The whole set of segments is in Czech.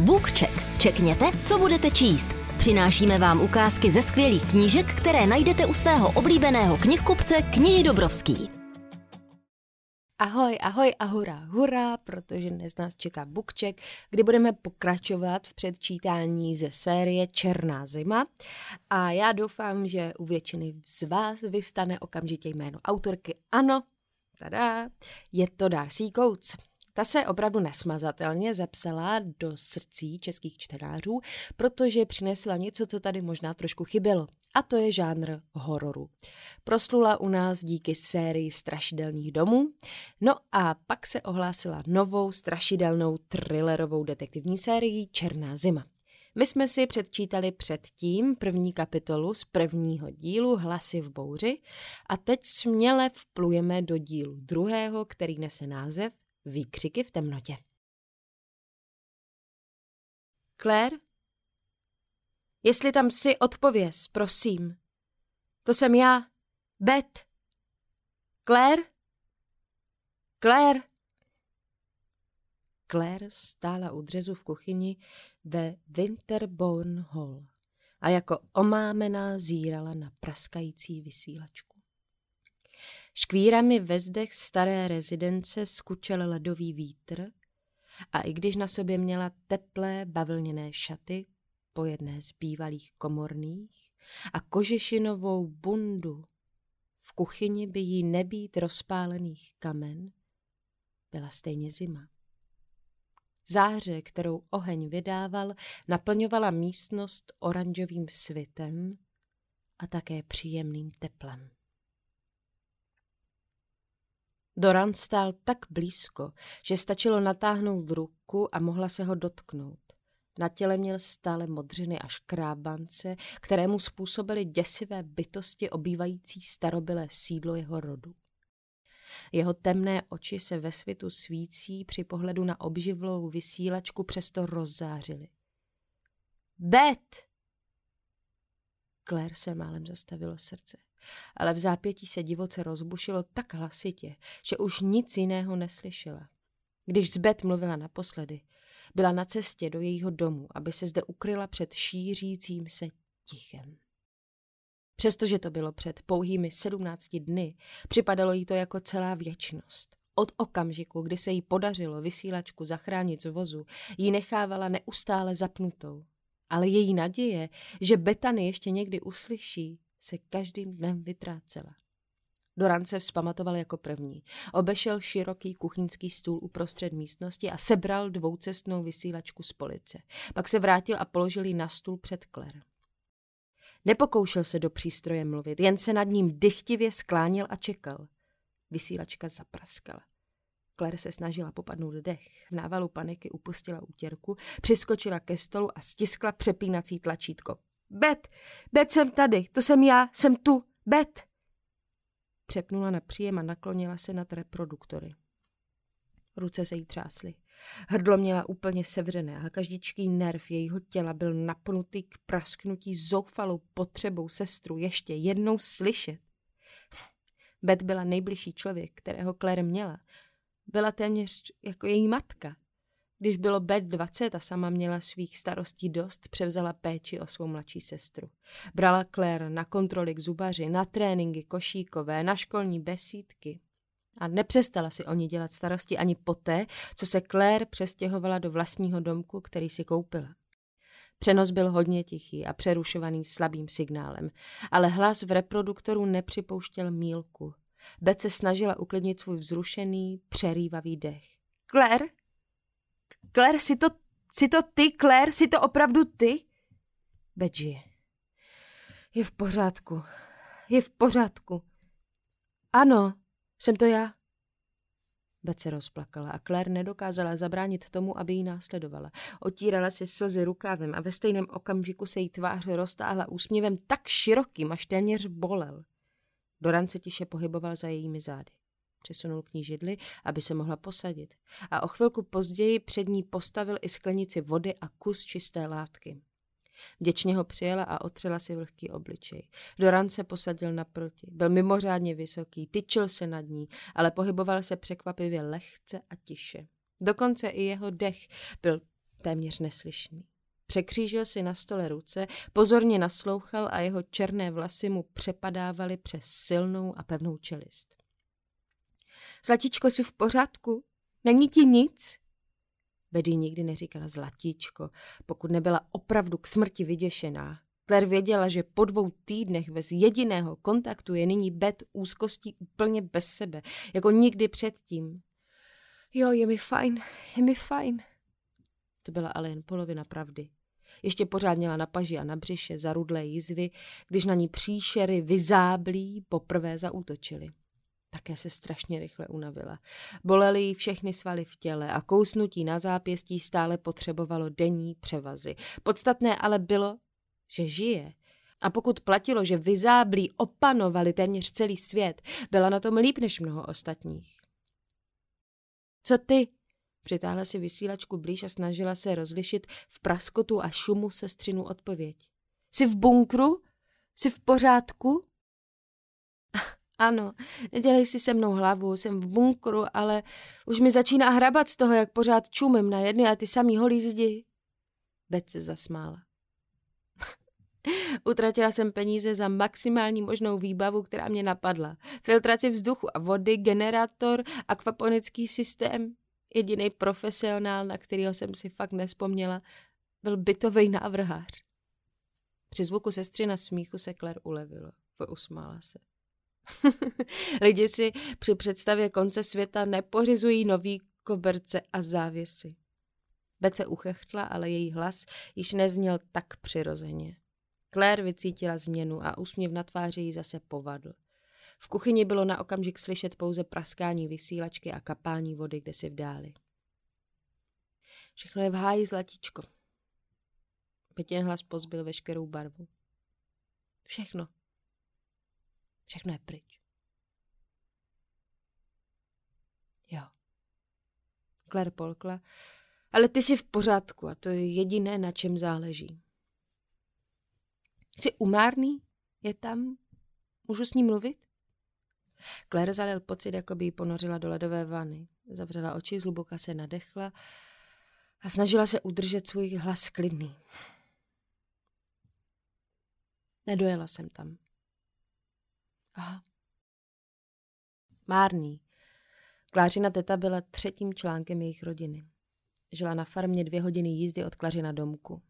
BookCheck. Čekněte, co budete číst. Přinášíme vám ukázky ze skvělých knížek, které najdete u svého oblíbeného knihkupce Knihy Dobrovský. Ahoj, ahoj a hurá, hurá, protože dnes nás čeká Bookcheck, kdy budeme pokračovat v předčítání ze série Černá zima. A já doufám, že u většiny z vás vyvstane okamžitě jméno autorky. Ano, tada, je to Darcy Coates. Ta se opravdu nesmazatelně zapsala do srdcí českých čtenářů, protože přinesla něco, co tady možná trošku chybělo. A to je žánr hororu. Proslula u nás díky sérii strašidelných domů, no a pak se ohlásila novou strašidelnou thrillerovou detektivní sérií Černá zima. My jsme si předčítali předtím první kapitolu z prvního dílu Hlasy v bouři a teď směle vplujeme do dílu druhého, který nese název Výkřiky v temnotě. Claire? Jestli tam si odpověz, prosím. To jsem já. Bet. Claire? Claire? Claire stála u dřezu v kuchyni ve Winterbourne Hall a jako omámená zírala na praskající vysílačku. Škvírami ve zdech staré rezidence skučel ledový vítr a i když na sobě měla teplé bavlněné šaty, po jedné z bývalých komorných a kožešinovou bundu, v kuchyni by jí nebýt rozpálených kamen, byla stejně zima. Záře, kterou oheň vydával, naplňovala místnost oranžovým svitem a také příjemným teplem. Doran stál tak blízko, že stačilo natáhnout ruku a mohla se ho dotknout. Na těle měl stále modřiny a škrábance, které mu způsobily děsivé bytosti obývající starobylé sídlo jeho rodu. Jeho temné oči se ve světu svící při pohledu na obživlou vysílačku přesto rozzářily. Bet! Claire se málem zastavilo srdce ale v zápětí se divoce rozbušilo tak hlasitě, že už nic jiného neslyšela. Když Zbet mluvila naposledy, byla na cestě do jejího domu, aby se zde ukryla před šířícím se tichem. Přestože to bylo před pouhými sedmnácti dny, připadalo jí to jako celá věčnost. Od okamžiku, kdy se jí podařilo vysílačku zachránit z vozu, ji nechávala neustále zapnutou. Ale její naděje, že Betany ještě někdy uslyší, se každým dnem vytrácela. Doran se vzpamatoval jako první. Obešel široký kuchyňský stůl uprostřed místnosti a sebral dvoucestnou vysílačku z police. Pak se vrátil a položil ji na stůl před Claire. Nepokoušel se do přístroje mluvit, jen se nad ním dychtivě sklánil a čekal. Vysílačka zapraskala. Claire se snažila popadnout dech. V návalu paniky upustila útěrku, přiskočila ke stolu a stiskla přepínací tlačítko. Bet, Bet jsem tady, to jsem já, jsem tu, Bet. Přepnula na příjem a naklonila se nad reproduktory. Ruce se jí třásly. Hrdlo měla úplně sevřené a každičký nerv jejího těla byl napnutý k prasknutí zoufalou potřebou sestru ještě jednou slyšet. Bet byla nejbližší člověk, kterého Claire měla. Byla téměř jako její matka. Když bylo Bet 20 a sama měla svých starostí dost, převzala péči o svou mladší sestru. Brala Claire na kontroly k zubaři, na tréninky košíkové, na školní besídky. A nepřestala si o ní dělat starosti ani poté, co se Claire přestěhovala do vlastního domku, který si koupila. Přenos byl hodně tichý a přerušovaný slabým signálem, ale hlas v reproduktoru nepřipouštěl mílku. Bet se snažila uklidnit svůj vzrušený, přerývavý dech. Claire? Claire, jsi to, jsi to ty, Claire, jsi to opravdu ty? Bedži. Je v pořádku. Je v pořádku. Ano, jsem to já. Bet se rozplakala a Claire nedokázala zabránit tomu, aby ji následovala. Otírala si slzy rukávem a ve stejném okamžiku se jí tvář roztáhla úsměvem tak širokým, až téměř bolel. Doran se tiše pohyboval za jejími zády. Přesunul k ní židli, aby se mohla posadit. A o chvilku později před ní postavil i sklenici vody a kus čisté látky. Děčně ho přijela a otřela si vlhký obličej. Doran se posadil naproti. Byl mimořádně vysoký, tyčil se nad ní, ale pohyboval se překvapivě lehce a tiše. Dokonce i jeho dech byl téměř neslyšný. Překřížil si na stole ruce, pozorně naslouchal a jeho černé vlasy mu přepadávaly přes silnou a pevnou čelist. Zlatičko, jsi v pořádku? Není ti nic? Betty nikdy neříkala zlatíčko, pokud nebyla opravdu k smrti vyděšená. Claire věděla, že po dvou týdnech bez jediného kontaktu je nyní Bet úzkostí úplně bez sebe, jako nikdy předtím. Jo, je mi fajn, je mi fajn. To byla ale jen polovina pravdy. Ještě pořád měla na paži a na břiše zarudlé jizvy, když na ní příšery vyzáblí poprvé zaútočily. Také se strašně rychle unavila. Bolely jí všechny svaly v těle a kousnutí na zápěstí stále potřebovalo denní převazy. Podstatné ale bylo, že žije. A pokud platilo, že vyzáblí opanovali téměř celý svět, byla na tom líp než mnoho ostatních. Co ty? Přitáhla si vysílačku blíž a snažila se rozlišit v praskotu a šumu sestřinu odpověď. Jsi v bunkru? Jsi v pořádku? Ano, nedělej si se mnou hlavu, jsem v bunkru, ale už mi začíná hrabat z toho, jak pořád čumím na jedny a ty samý holí zdi. Bet se zasmála. Utratila jsem peníze za maximální možnou výbavu, která mě napadla. Filtraci vzduchu a vody, generátor, akvaponický systém. Jediný profesionál, na kterého jsem si fakt nespomněla, byl bytový návrhář. Při zvuku sestřina smíchu se Claire ulevilo. Usmála se. Lidi si při představě konce světa nepořizují nový koberce a závěsy. Bece uchechtla, ale její hlas již nezněl tak přirozeně. Claire vycítila změnu a úsměv na tváři jí zase povadl. V kuchyni bylo na okamžik slyšet pouze praskání vysílačky a kapání vody, kde si vdáli. Všechno je v háji, zlatíčko. Petěn hlas pozbyl veškerou barvu. Všechno. Všechno je pryč. Jo. Claire polkla. Ale ty jsi v pořádku a to je jediné, na čem záleží. Jsi umárný? Je tam? Můžu s ním mluvit? Claire zalil pocit, jako by ji ponořila do ledové vany. Zavřela oči, zhluboka se nadechla a snažila se udržet svůj hlas klidný. Nedojela jsem tam. Aha. Márný. Klářina teta byla třetím článkem jejich rodiny. Žila na farmě dvě hodiny jízdy od Klařina domku.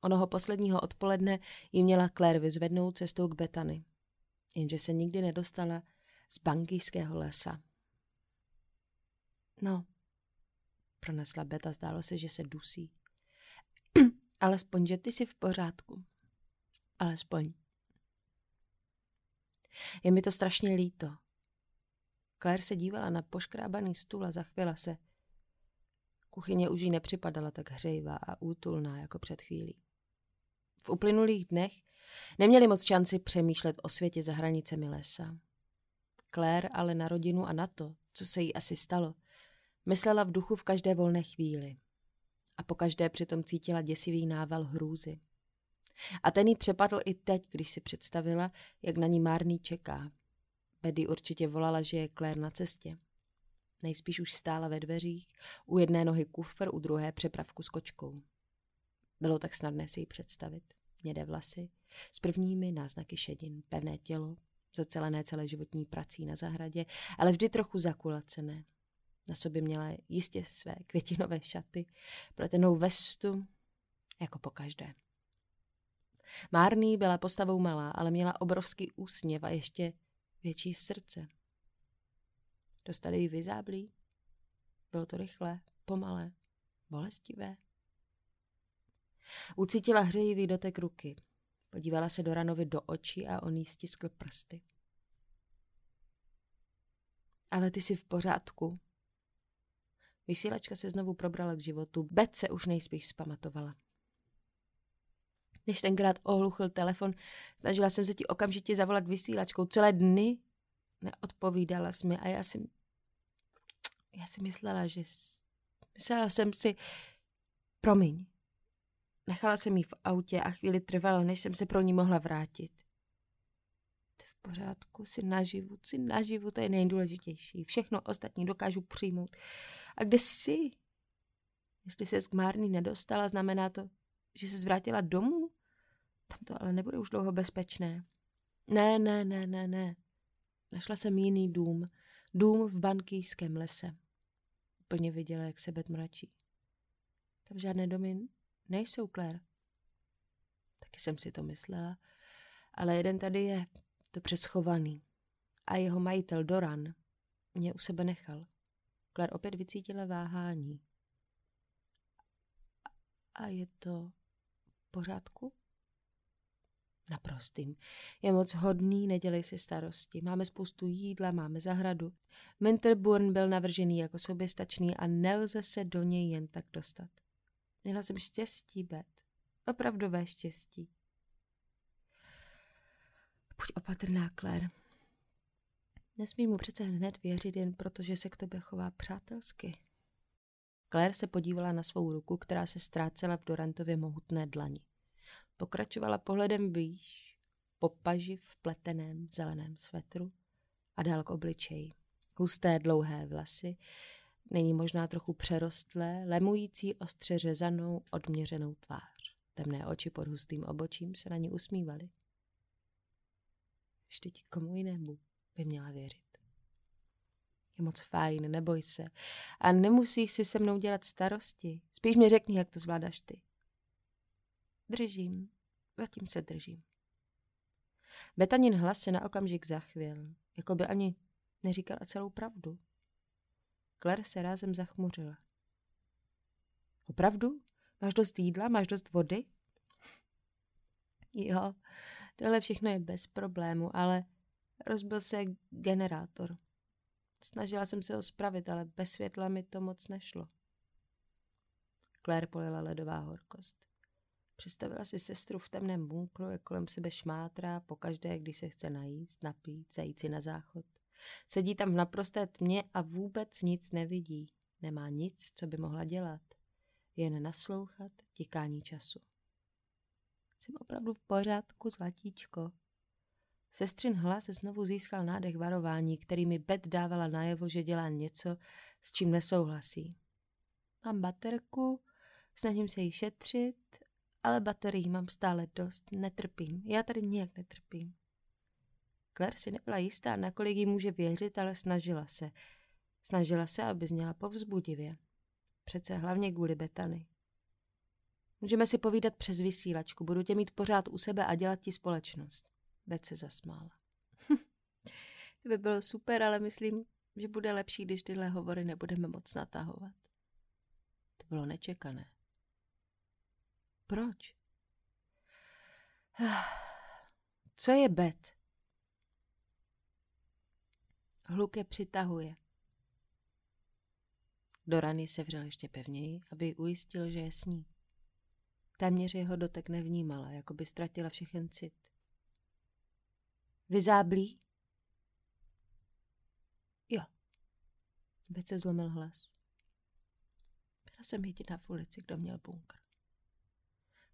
Onoho posledního odpoledne ji měla Claire vyzvednout cestou k Betany. Jenže se nikdy nedostala z bankýského lesa. No, pronesla Beta, zdálo se, že se dusí. Alespoň, že ty jsi v pořádku. Alespoň. Je mi to strašně líto. Claire se dívala na poškrábaný stůl a zachvěla se. Kuchyně už jí nepřipadala tak hřejivá a útulná jako před chvílí. V uplynulých dnech neměli moc šanci přemýšlet o světě za hranicemi lesa. Claire ale na rodinu a na to, co se jí asi stalo, myslela v duchu v každé volné chvíli. A po každé přitom cítila děsivý nával hrůzy. A ten jí přepadl i teď, když si představila, jak na ní Márný čeká. Betty určitě volala, že je Claire na cestě. Nejspíš už stála ve dveřích, u jedné nohy kufr, u druhé přepravku s kočkou. Bylo tak snadné si ji představit. Mědé vlasy, s prvními náznaky šedin, pevné tělo, zacelené celé životní prací na zahradě, ale vždy trochu zakulacené. Na sobě měla jistě své květinové šaty, pletenou vestu, jako po každé. Márný byla postavou malá, ale měla obrovský úsměv a ještě větší srdce. Dostali ji vyzáblí. Bylo to rychlé, pomalé, bolestivé. Ucítila hřejivý dotek ruky. Podívala se do Ranovi do očí a on jí stiskl prsty. Ale ty jsi v pořádku. Vysílačka se znovu probrala k životu. Bet se už nejspíš zpamatovala. Než tenkrát ohluchl telefon, snažila jsem se ti okamžitě zavolat vysílačkou. Celé dny neodpovídala jsi mi a já si... Já si myslela, že... Myslela jsem si... Promiň. Nechala jsem ji v autě a chvíli trvalo, než jsem se pro ní mohla vrátit. To v pořádku, si naživu, si naživu, to je nejdůležitější. Všechno ostatní dokážu přijmout. A kde jsi? Jestli se k Márný nedostala, znamená to, že se zvrátila domů? Tam to ale nebude už dlouho bezpečné. Ne, ne, ne, ne, ne. Našla jsem jiný dům. Dům v bankýském lese. Plně viděla, jak se Bet mračí. Tam žádné domy nejsou, Claire. Taky jsem si to myslela. Ale jeden tady je, to přeschovaný. A jeho majitel Doran mě u sebe nechal. Claire opět vycítila váhání. A je to v pořádku? Naprostým. Je moc hodný, nedělej si starosti. Máme spoustu jídla, máme zahradu. Winterburn byl navržený jako soběstačný a nelze se do něj jen tak dostat. Měla jsem štěstí, Bet. Opravdové štěstí. Buď opatrná, Claire. Nesmí mu přece hned věřit jen proto, že se k tobě chová přátelsky. Claire se podívala na svou ruku, která se ztrácela v Dorantově mohutné dlani. Pokračovala pohledem výš, po paži v pleteném zeleném svetru a dál k obličeji. Husté dlouhé vlasy, není možná trochu přerostlé, lemující ostře řezanou, odměřenou tvář. Temné oči pod hustým obočím se na ní usmívaly. Vždyť komu jinému by měla věřit. Je moc fajn, neboj se. A nemusíš si se mnou dělat starosti. Spíš mi řekni, jak to zvládáš ty. Držím. Zatím se držím. Betanin hlas se na okamžik zachvěl, jako by ani neříkala celou pravdu. Claire se rázem zachmuřila. Opravdu? Máš dost jídla? Máš dost vody? Jo, tohle všechno je bez problému, ale rozbil se generátor. Snažila jsem se ho spravit, ale bez světla mi to moc nešlo. Claire polila ledová horkost. Představila si sestru v temném bunkru, jak kolem sebe šmátrá, pokaždé, když se chce najíst, napít, zajít si na záchod. Sedí tam v naprosté tmě a vůbec nic nevidí. Nemá nic, co by mohla dělat. Jen naslouchat tikání času. Jsem opravdu v pořádku, zlatíčko. Sestřin hlas znovu získal nádech varování, který mi Bet dávala najevo, že dělá něco, s čím nesouhlasí. Mám baterku, snažím se jí šetřit, ale baterií mám stále dost, netrpím. Já tady nijak netrpím. Claire si nebyla jistá, nakolik jí může věřit, ale snažila se. Snažila se, aby zněla povzbudivě. Přece hlavně kvůli Betany. Můžeme si povídat přes vysílačku, budu tě mít pořád u sebe a dělat ti společnost. Bet se zasmála. to by bylo super, ale myslím, že bude lepší, když tyhle hovory nebudeme moc natahovat. To bylo nečekané. Proč? Co je Bet? Hluk je přitahuje. Do rany se vřel ještě pevněji, aby ujistil, že je sní. Téměř jeho dotek nevnímala, jako by ztratila všechen cit. Vyzáblí? Jo. Bet se zlomil hlas. Byla jsem jediná v ulici, kdo měl bunkr.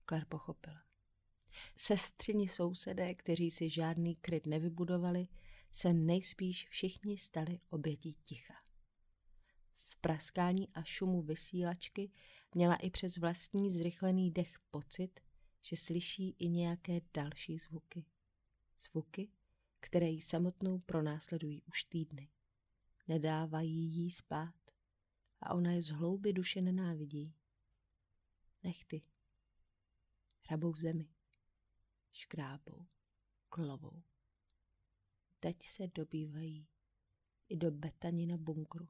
Claire pochopila. Sestřini sousedé, kteří si žádný kryt nevybudovali, se nejspíš všichni stali obětí ticha. V praskání a šumu vysílačky měla i přes vlastní zrychlený dech pocit, že slyší i nějaké další zvuky. Zvuky, které ji samotnou pronásledují už týdny. Nedávají jí spát a ona je z hlouby duše nenávidí. Nechty. Hrabou v zemi. Škrábou. Klovou teď se dobývají i do betanina bunkru.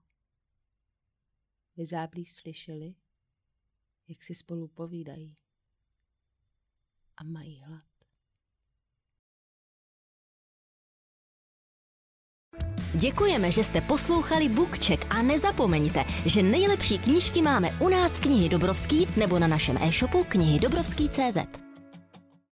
Vyzáblí slyšeli, jak si spolu povídají a mají hlad. Děkujeme, že jste poslouchali Bookcheck a nezapomeňte, že nejlepší knížky máme u nás v knihy Dobrovský nebo na našem e-shopu knihy Dobrovský.cz.